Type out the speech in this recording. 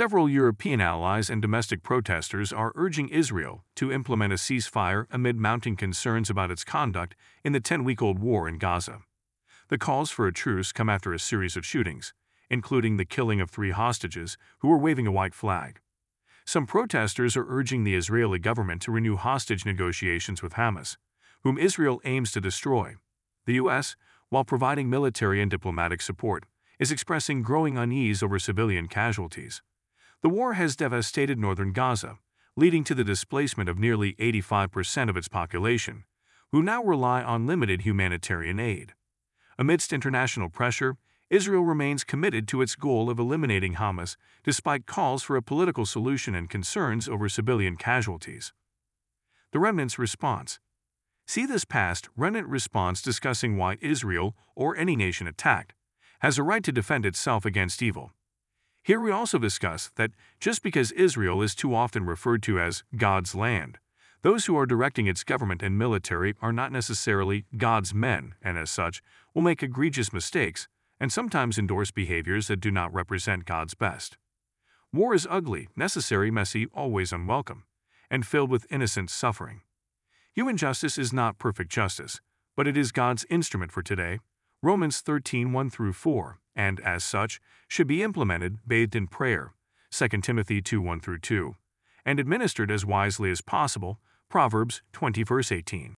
Several European allies and domestic protesters are urging Israel to implement a ceasefire amid mounting concerns about its conduct in the 10-week-old war in Gaza. The calls for a truce come after a series of shootings, including the killing of three hostages who were waving a white flag. Some protesters are urging the Israeli government to renew hostage negotiations with Hamas, whom Israel aims to destroy. The U.S., while providing military and diplomatic support, is expressing growing unease over civilian casualties. The war has devastated northern Gaza, leading to the displacement of nearly 85% of its population, who now rely on limited humanitarian aid. Amidst international pressure, Israel remains committed to its goal of eliminating Hamas despite calls for a political solution and concerns over civilian casualties. The Remnant's response See this past Remnant response discussing why Israel, or any nation attacked, has a right to defend itself against evil. Here we also discuss that just because Israel is too often referred to as God's land, those who are directing its government and military are not necessarily God's men and as such will make egregious mistakes and sometimes endorse behaviors that do not represent God's best. War is ugly, necessary, messy, always unwelcome, and filled with innocent suffering. Human justice is not perfect justice, but it is God's instrument for today. Romans 13 1 through 4 and, as such, should be implemented bathed in prayer, 2 Timothy 2 1 2, and administered as wisely as possible, Proverbs 20 verse 18.